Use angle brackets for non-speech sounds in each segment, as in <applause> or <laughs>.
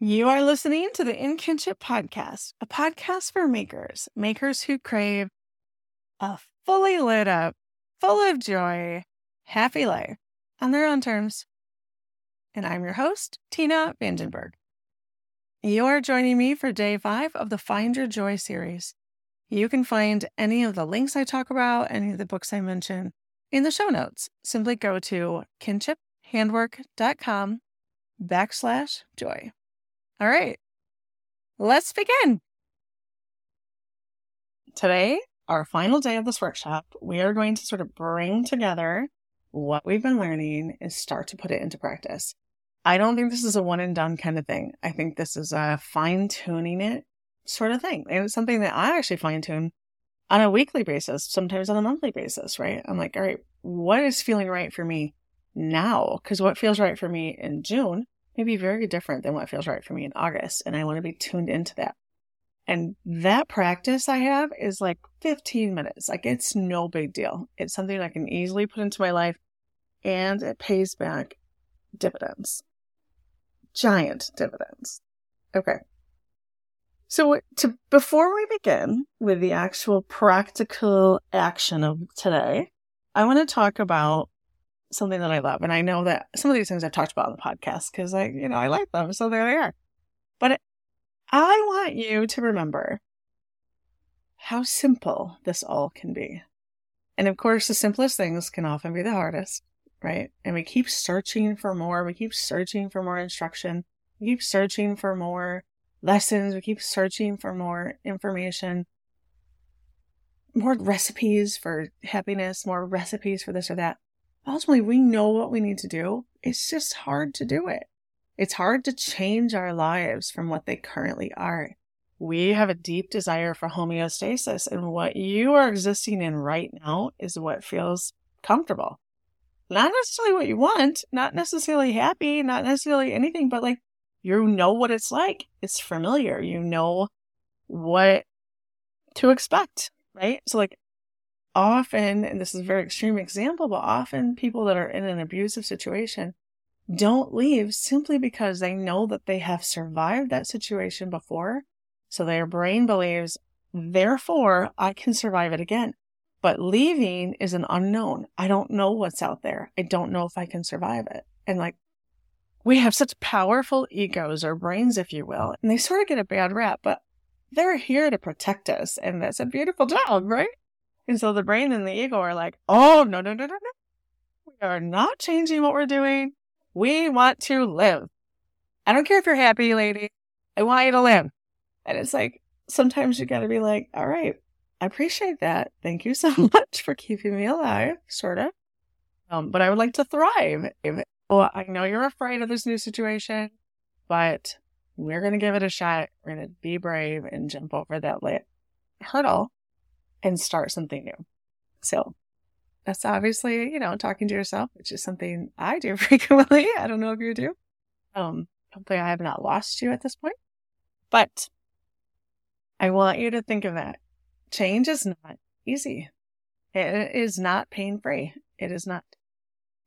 You are listening to the In Kinship Podcast, a podcast for makers, makers who crave a fully lit up, full of joy, happy life on their own terms. And I'm your host, Tina Vandenberg. You are joining me for day five of the Find Your Joy series. You can find any of the links I talk about, any of the books I mention in the show notes. Simply go to kinshiphandwork.com backslash joy. All right, let's begin. Today, our final day of this workshop, we are going to sort of bring together what we've been learning and start to put it into practice. I don't think this is a one and done kind of thing. I think this is a fine tuning it sort of thing. And it's something that I actually fine tune on a weekly basis, sometimes on a monthly basis, right? I'm like, all right, what is feeling right for me now? Because what feels right for me in June may be very different than what feels right for me in August. And I want to be tuned into that. And that practice I have is like 15 minutes. Like it's no big deal. It's something I can easily put into my life and it pays back dividends. Giant dividends. Okay. So to before we begin with the actual practical action of today, I want to talk about something that I love. And I know that some of these things I've talked about on the podcast because I, you know, I like them. So there they are. But I want you to remember how simple this all can be. And of course, the simplest things can often be the hardest, right? And we keep searching for more. We keep searching for more instruction. We keep searching for more lessons. We keep searching for more information, more recipes for happiness, more recipes for this or that. Ultimately, we know what we need to do. It's just hard to do it. It's hard to change our lives from what they currently are. We have a deep desire for homeostasis, and what you are existing in right now is what feels comfortable. Not necessarily what you want, not necessarily happy, not necessarily anything, but like you know what it's like. It's familiar. You know what to expect, right? So, like, often, and this is a very extreme example, but often people that are in an abusive situation don't leave simply because they know that they have survived that situation before. So their brain believes, therefore, I can survive it again. But leaving is an unknown. I don't know what's out there. I don't know if I can survive it. And like, we have such powerful egos or brains, if you will, and they sort of get a bad rap, but they're here to protect us. And that's a beautiful job, right? And so the brain and the ego are like, oh, no, no, no, no, no. We are not changing what we're doing. We want to live. I don't care if you're happy, lady. I want you to live. And it's like, sometimes you got to be like, all right, I appreciate that. Thank you so <laughs> much for keeping me alive, sort of. Um, but I would like to thrive. If well, I know you're afraid of this new situation, but we're going to give it a shot. We're going to be brave and jump over that hurdle and start something new. So that's obviously, you know, talking to yourself, which is something I do <laughs> frequently. I don't know if you do. Um, hopefully I have not lost you at this point, but I want you to think of that. Change is not easy. It is not pain free. It is not.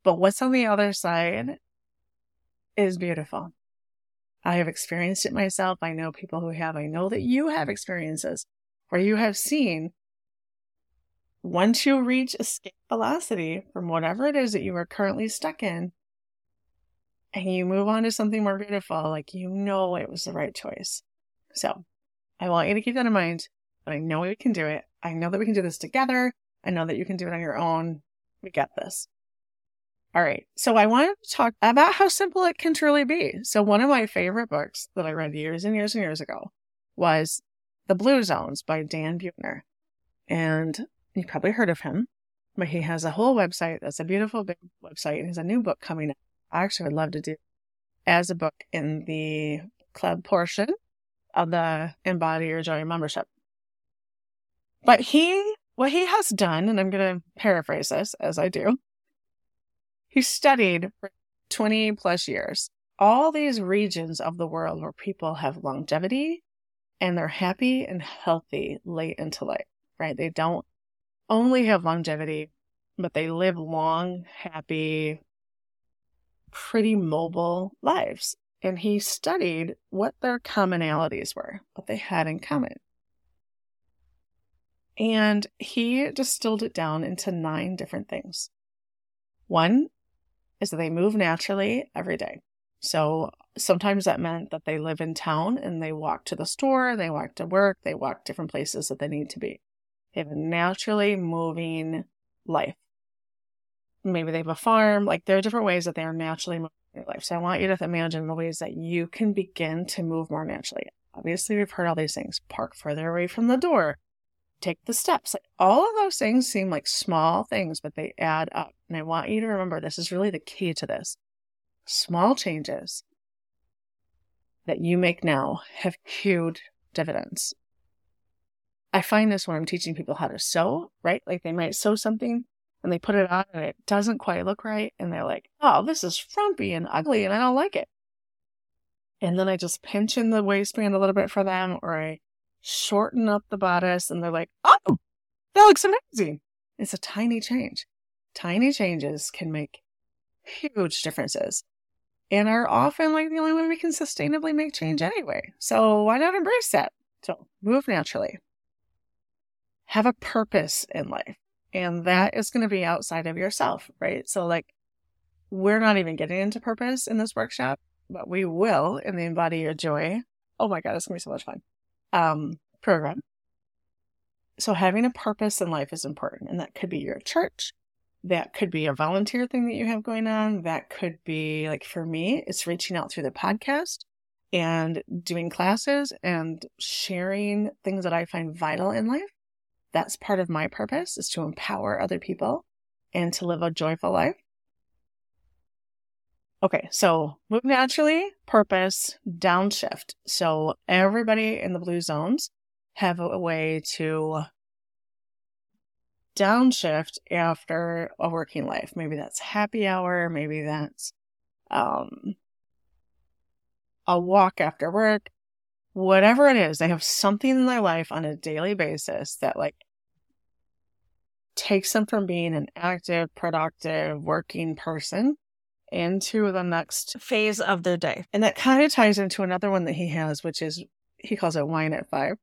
But what's on the other side is beautiful. I have experienced it myself. I know people who have. I know that you have experiences where you have seen once you reach escape velocity from whatever it is that you are currently stuck in and you move on to something more beautiful, like you know it was the right choice. So I want you to keep that in mind, but I know we can do it. I know that we can do this together. I know that you can do it on your own. We got this. All right. So I wanted to talk about how simple it can truly be. So one of my favorite books that I read years and years and years ago was The Blue Zones by Dan Buettner. And you probably heard of him, but he has a whole website that's a beautiful big website and has a new book coming out. I actually would love to do as a book in the club portion of the Embody Your Joy membership. But he, what he has done, and I'm going to paraphrase this as I do, he studied for 20 plus years all these regions of the world where people have longevity and they're happy and healthy late into life, right? They don't only have longevity, but they live long, happy, pretty mobile lives. and he studied what their commonalities were, what they had in common. And he distilled it down into nine different things. One is that they move naturally every day. So sometimes that meant that they live in town and they walk to the store, they walk to work, they walk different places that they need to be. They have a naturally moving life. Maybe they have a farm. Like there are different ways that they are naturally moving their life. So I want you to imagine the ways that you can begin to move more naturally. Obviously, we've heard all these things. Park further away from the door. Take the steps. Like all of those things seem like small things, but they add up. And I want you to remember this is really the key to this. Small changes that you make now have huge dividends. I find this when I'm teaching people how to sew, right? Like they might sew something and they put it on and it doesn't quite look right. And they're like, oh, this is frumpy and ugly and I don't like it. And then I just pinch in the waistband a little bit for them or I shorten up the bodice and they're like, oh, that looks amazing. It's a tiny change. Tiny changes can make huge differences and are often like the only way we can sustainably make change anyway. So why not embrace that? So move naturally. Have a purpose in life. And that is going to be outside of yourself, right? So, like, we're not even getting into purpose in this workshop, but we will in the Embody Your Joy. Oh my God, it's going to be so much fun. Um, program. So, having a purpose in life is important. And that could be your church. That could be a volunteer thing that you have going on. That could be, like, for me, it's reaching out through the podcast and doing classes and sharing things that I find vital in life that's part of my purpose is to empower other people and to live a joyful life. Okay, so move naturally, purpose, downshift. So everybody in the blue zones have a way to downshift after a working life. Maybe that's happy hour, maybe that's um, a walk after work, whatever it is, they have something in their life on a daily basis that like takes them from being an active, productive, working person into the next phase of their day. And that kind of ties into another one that he has, which is he calls it wine at five.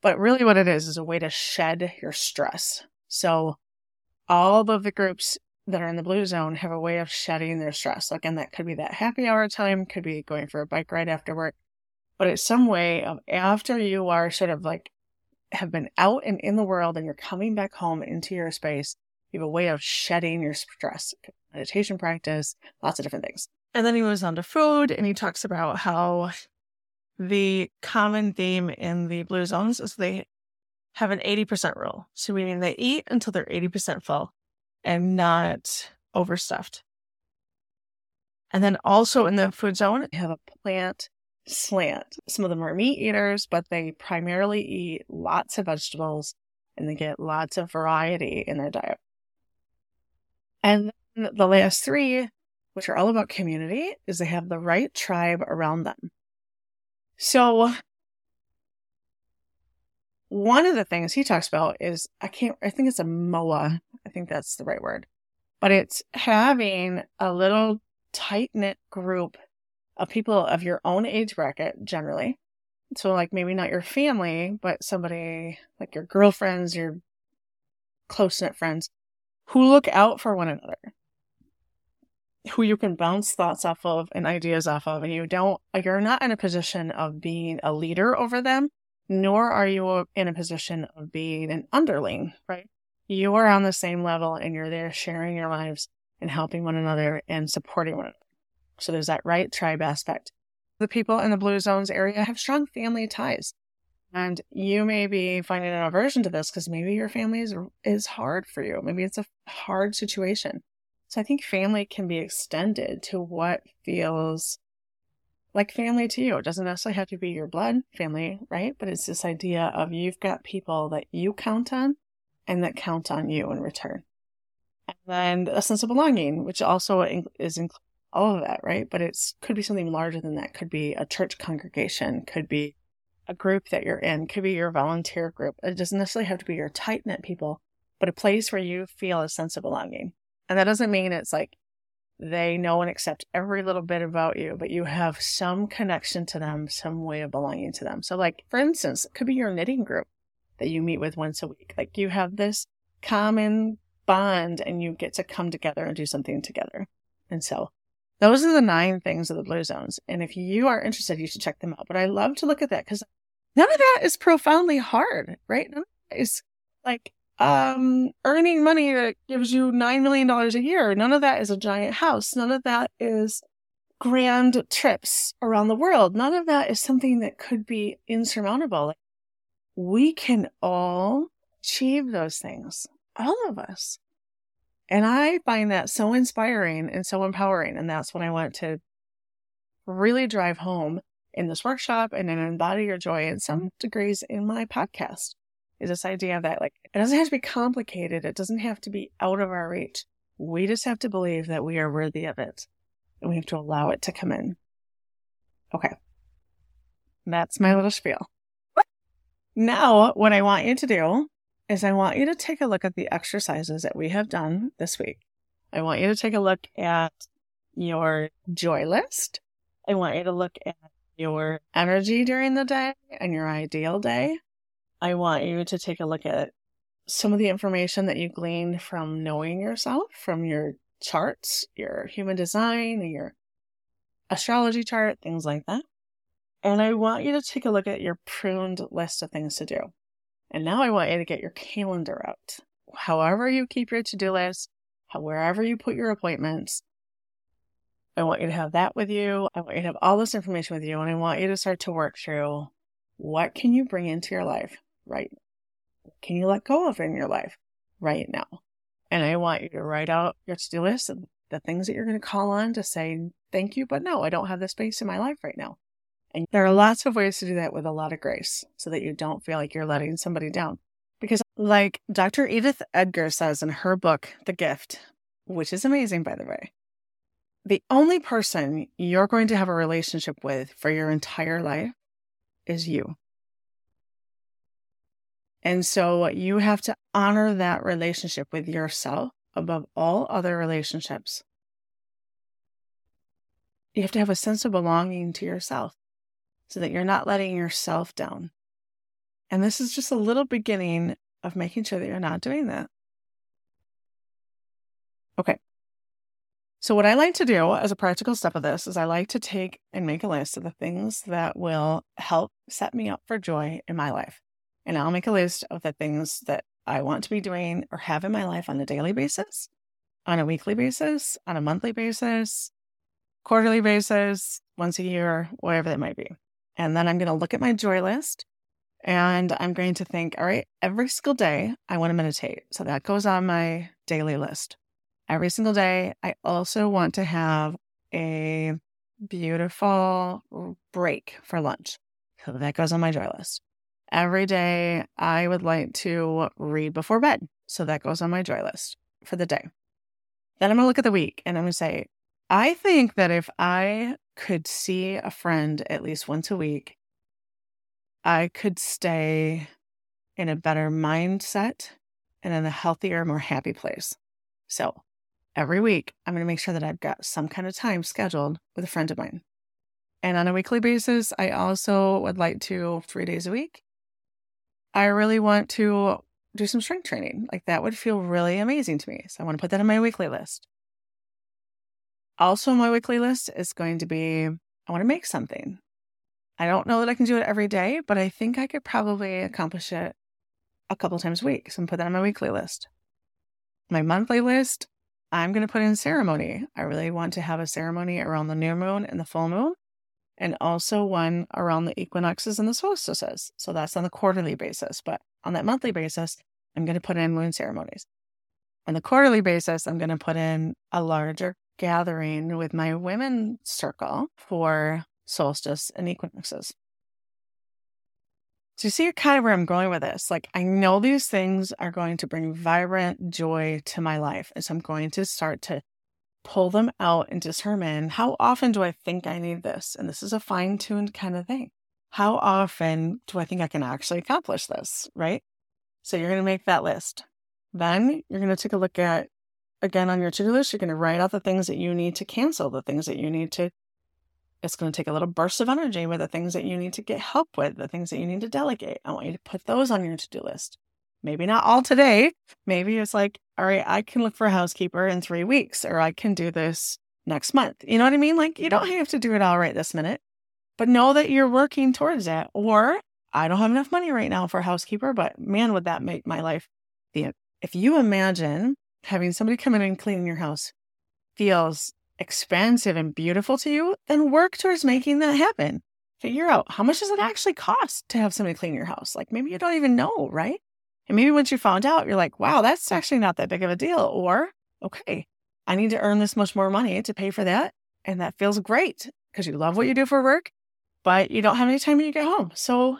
But really, what it is is a way to shed your stress. So, all of the groups that are in the blue zone have a way of shedding their stress. Again, that could be that happy hour time, could be going for a bike ride after work, but it's some way of after you are sort of like have been out and in the world and you're coming back home into your space, you have a way of shedding your stress. Meditation practice, lots of different things. And then he moves on to food and he talks about how the common theme in the blue zones is they have an 80% rule. So meaning they eat until they're 80% full and not overstuffed. And then also in the food zone, you have a plant slant. Some of them are meat eaters, but they primarily eat lots of vegetables and they get lots of variety in their diet. And the last three, which are all about community, is they have the right tribe around them. So one of the things he talks about is I can't I think it's a MOA. I think that's the right word. But it's having a little tight knit group of people of your own age bracket generally. So, like, maybe not your family, but somebody like your girlfriends, your close knit friends who look out for one another, who you can bounce thoughts off of and ideas off of. And you don't, you're not in a position of being a leader over them, nor are you in a position of being an underling, right? You are on the same level and you're there sharing your lives and helping one another and supporting one another. So there's that right tribe aspect. The people in the blue zones area have strong family ties. And you may be finding an aversion to this because maybe your family is, is hard for you. Maybe it's a hard situation. So I think family can be extended to what feels like family to you. It doesn't necessarily have to be your blood family, right? But it's this idea of you've got people that you count on and that count on you in return. And then a sense of belonging, which also is included all of that, right? But it could be something larger than that. Could be a church congregation, could be a group that you're in, could be your volunteer group. It doesn't necessarily have to be your tight knit people, but a place where you feel a sense of belonging. And that doesn't mean it's like They know and accept every little bit about you, but you have some connection to them, some way of belonging to them. So, like, for instance, it could be your knitting group that you meet with once a week. Like, you have this common bond and you get to come together and do something together. And so, those are the nine things of the blue zones. And if you are interested, you should check them out. But I love to look at that because none of that is profoundly hard, right? None of that is like um, earning money that gives you $9 million a year. None of that is a giant house. None of that is grand trips around the world. None of that is something that could be insurmountable. We can all achieve those things, all of us. And I find that so inspiring and so empowering. And that's what I want to really drive home in this workshop and in Embody Your Joy in some degrees in my podcast is this idea that like it doesn't have to be complicated. It doesn't have to be out of our reach. We just have to believe that we are worthy of it and we have to allow it to come in. Okay. That's my little spiel. Now, what I want you to do is I want you to take a look at the exercises that we have done this week. I want you to take a look at your joy list. I want you to look at your energy during the day and your ideal day. I want you to take a look at some of the information that you gleaned from knowing yourself, from your charts, your human design, your astrology chart, things like that. And I want you to take a look at your pruned list of things to do. And now I want you to get your calendar out. However, you keep your to do list, wherever you put your appointments, I want you to have that with you. I want you to have all this information with you. And I want you to start to work through what can you bring into your life right now? can you let go of in your life right now? And I want you to write out your to do list and the things that you're going to call on to say thank you, but no, I don't have the space in my life right now. And there are lots of ways to do that with a lot of grace so that you don't feel like you're letting somebody down. Because, like Dr. Edith Eger says in her book, The Gift, which is amazing, by the way, the only person you're going to have a relationship with for your entire life is you. And so you have to honor that relationship with yourself above all other relationships. You have to have a sense of belonging to yourself so that you're not letting yourself down. And this is just a little beginning of making sure that you're not doing that. Okay. So, what I like to do as a practical step of this is I like to take and make a list of the things that will help set me up for joy in my life. And I'll make a list of the things that I want to be doing or have in my life on a daily basis, on a weekly basis, on a monthly basis, quarterly basis, once a year, whatever that might be. And then I'm going to look at my joy list and I'm going to think, all right, every single day I want to meditate. So that goes on my daily list. Every single day, I also want to have a beautiful break for lunch. So that goes on my joy list. Every day, I would like to read before bed. So that goes on my joy list for the day. Then I'm going to look at the week and I'm going to say, I think that if I could see a friend at least once a week, I could stay in a better mindset and in a healthier, more happy place. So every week, I'm going to make sure that I've got some kind of time scheduled with a friend of mine. And on a weekly basis, I also would like to, three days a week, I really want to do some strength training. Like that would feel really amazing to me. So I want to put that on my weekly list. Also, my weekly list is going to be I want to make something. I don't know that I can do it every day, but I think I could probably accomplish it a couple times a week. So I'm put that on my weekly list. My monthly list, I'm going to put in ceremony. I really want to have a ceremony around the new moon and the full moon and also one around the equinoxes and the solstices. So that's on the quarterly basis. But on that monthly basis, I'm going to put in moon ceremonies. On the quarterly basis, I'm going to put in a larger gathering with my women circle for solstice and equinoxes. So you see kind of where I'm going with this. Like I know these things are going to bring vibrant joy to my life. And so I'm going to start to pull them out and determine how often do I think I need this? And this is a fine tuned kind of thing. How often do I think I can actually accomplish this? Right. So you're going to make that list. Then you're going to take a look at again on your to do list, you're going to write out the things that you need to cancel, the things that you need to. It's going to take a little burst of energy with the things that you need to get help with, the things that you need to delegate. I want you to put those on your to do list. Maybe not all today. Maybe it's like, all right, I can look for a housekeeper in three weeks, or I can do this next month. You know what I mean? Like, you don't have to do it all right this minute, but know that you're working towards that. Or I don't have enough money right now for a housekeeper, but man, would that make my life the. If you imagine having somebody come in and clean your house feels expansive and beautiful to you, then work towards making that happen. Figure out how much does it actually cost to have somebody clean your house? Like maybe you don't even know, right? And maybe once you found out, you're like, wow, that's actually not that big of a deal. Or, okay, I need to earn this much more money to pay for that. And that feels great because you love what you do for work, but you don't have any time when you get home. So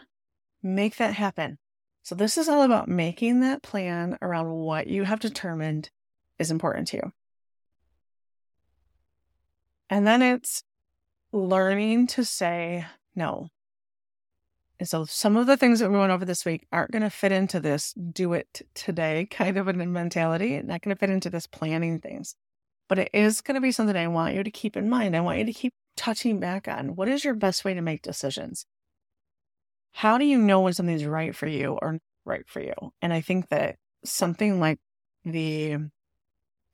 make that happen. So this is all about making that plan around what you have determined is important to you. And then it's learning to say no. And so some of the things that we went over this week aren't going to fit into this do it today kind of a mentality, not going to fit into this planning things. But it is going to be something I want you to keep in mind. I want you to keep touching back on what is your best way to make decisions? How do you know when something's right for you or right for you? And I think that something like the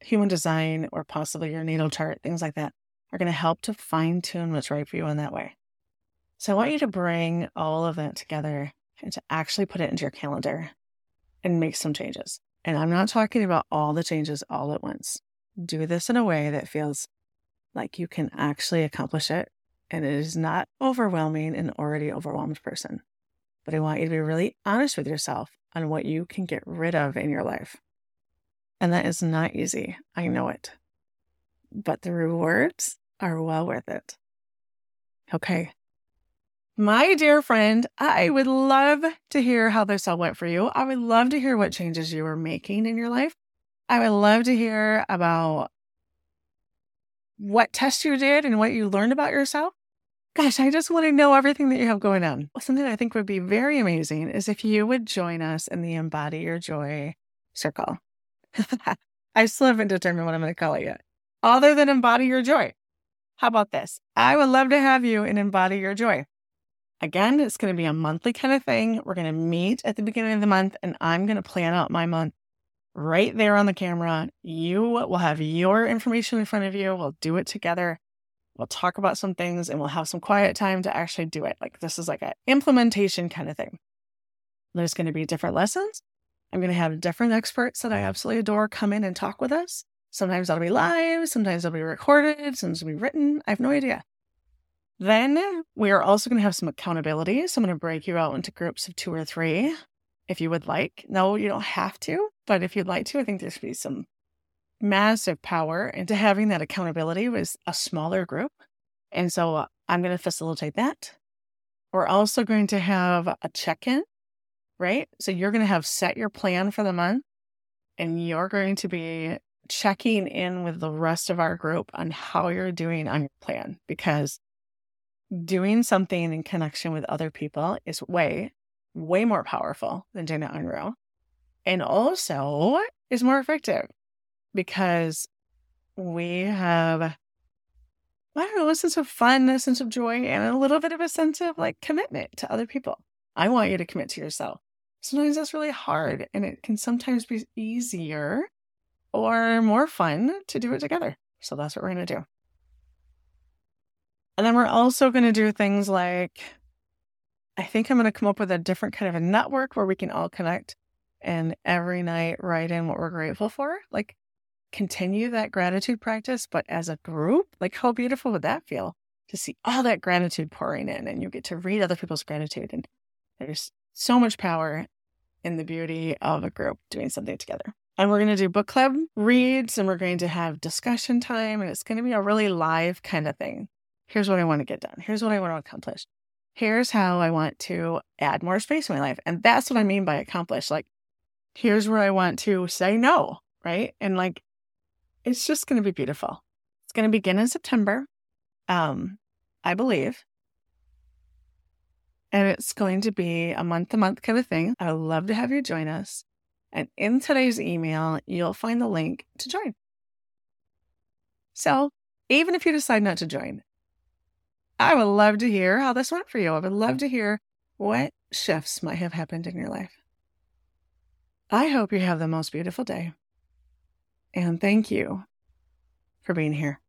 human design or possibly your natal chart, things like that, are going to help to fine tune what's right for you in that way. So I want you to bring all of that together and to actually put it into your calendar and make some changes. And I'm not talking about all the changes all at once. Do this in a way that feels like you can actually accomplish it and it is not overwhelming an already overwhelmed person. But I want you to be really honest with yourself on what you can get rid of in your life. And that is not easy. I know it. But the rewards are well worth it. Okay. My dear friend, I would love to hear how this all went for you. I would love to hear what changes you were making in your life. I would love to hear about what tests you did and what you learned about yourself. Gosh, I just want to know everything that you have going on. Something I think would be very amazing is if you would join us in the Embody Your Joy circle. <laughs> I still haven't determined what I'm going to call it yet, other than Embody Your Joy. How about this? I would love to have you in Embody Your Joy. Again, it's going to be a monthly kind of thing. We're going to meet at the beginning of the month and I'm going to plan out my month right there on the camera. You will have your information in front of you. We'll do it together. We'll talk about some things and we'll have some quiet time to actually do it. Like this is like an implementation kind of thing. There's going to be different lessons. I'm going to have different experts that I absolutely adore come in and talk with us. Sometimes that'll be live, sometimes it'll be recorded, sometimes it'll be written. I have no idea. Then we are also going to have some accountability. So I'm going to break you out into groups of two or three if you would like. No, you don't have to, but if you'd like to, I think there should be some massive power into having that accountability with a smaller group. And so uh, I'm going to facilitate that. We're also going to have a check in, right? So you're going to have set your plan for the month and you're going to be checking in with the rest of our group on how you're doing on your plan because doing something in connection with other people is way, way more powerful than doing it on your own. And also is more effective because we have, I don't know, a sense of fun, a sense of joy, and a little bit of a sense of like commitment to other people. I want you to commit to yourself. Sometimes that's really hard, and it can sometimes be easier or more fun to do it together. So that's what we're going to do. And then we're also going to do things like I think I'm going to come up with a different kind of a network where we can all connect and every night write in what we're grateful for. Like continue that gratitude practice, but as a group, like how beautiful would that feel to see all that gratitude pouring in and you get to read other people's gratitude. And there's so much power in the beauty of a group doing something together. And we're going to do book club reads and we're going to have discussion time. And it's going to be a really live kind of thing here's what I want to get done. Here's what I want to accomplish. Here's how I want to add more space in my life. And that's what I mean by accomplish. Like, here's where I want to say no, right? And like, it's just going to be beautiful. It's going to begin in September, um, I believe. And it's going to be a month to month kind of thing. I would love to have you join us. And in today's email, you'll find the link to join. So even if you decide not to join, I would love to hear how this went for you. I would love to hear what shifts might have happened in your life. I hope you have the most beautiful day. And thank you for being here.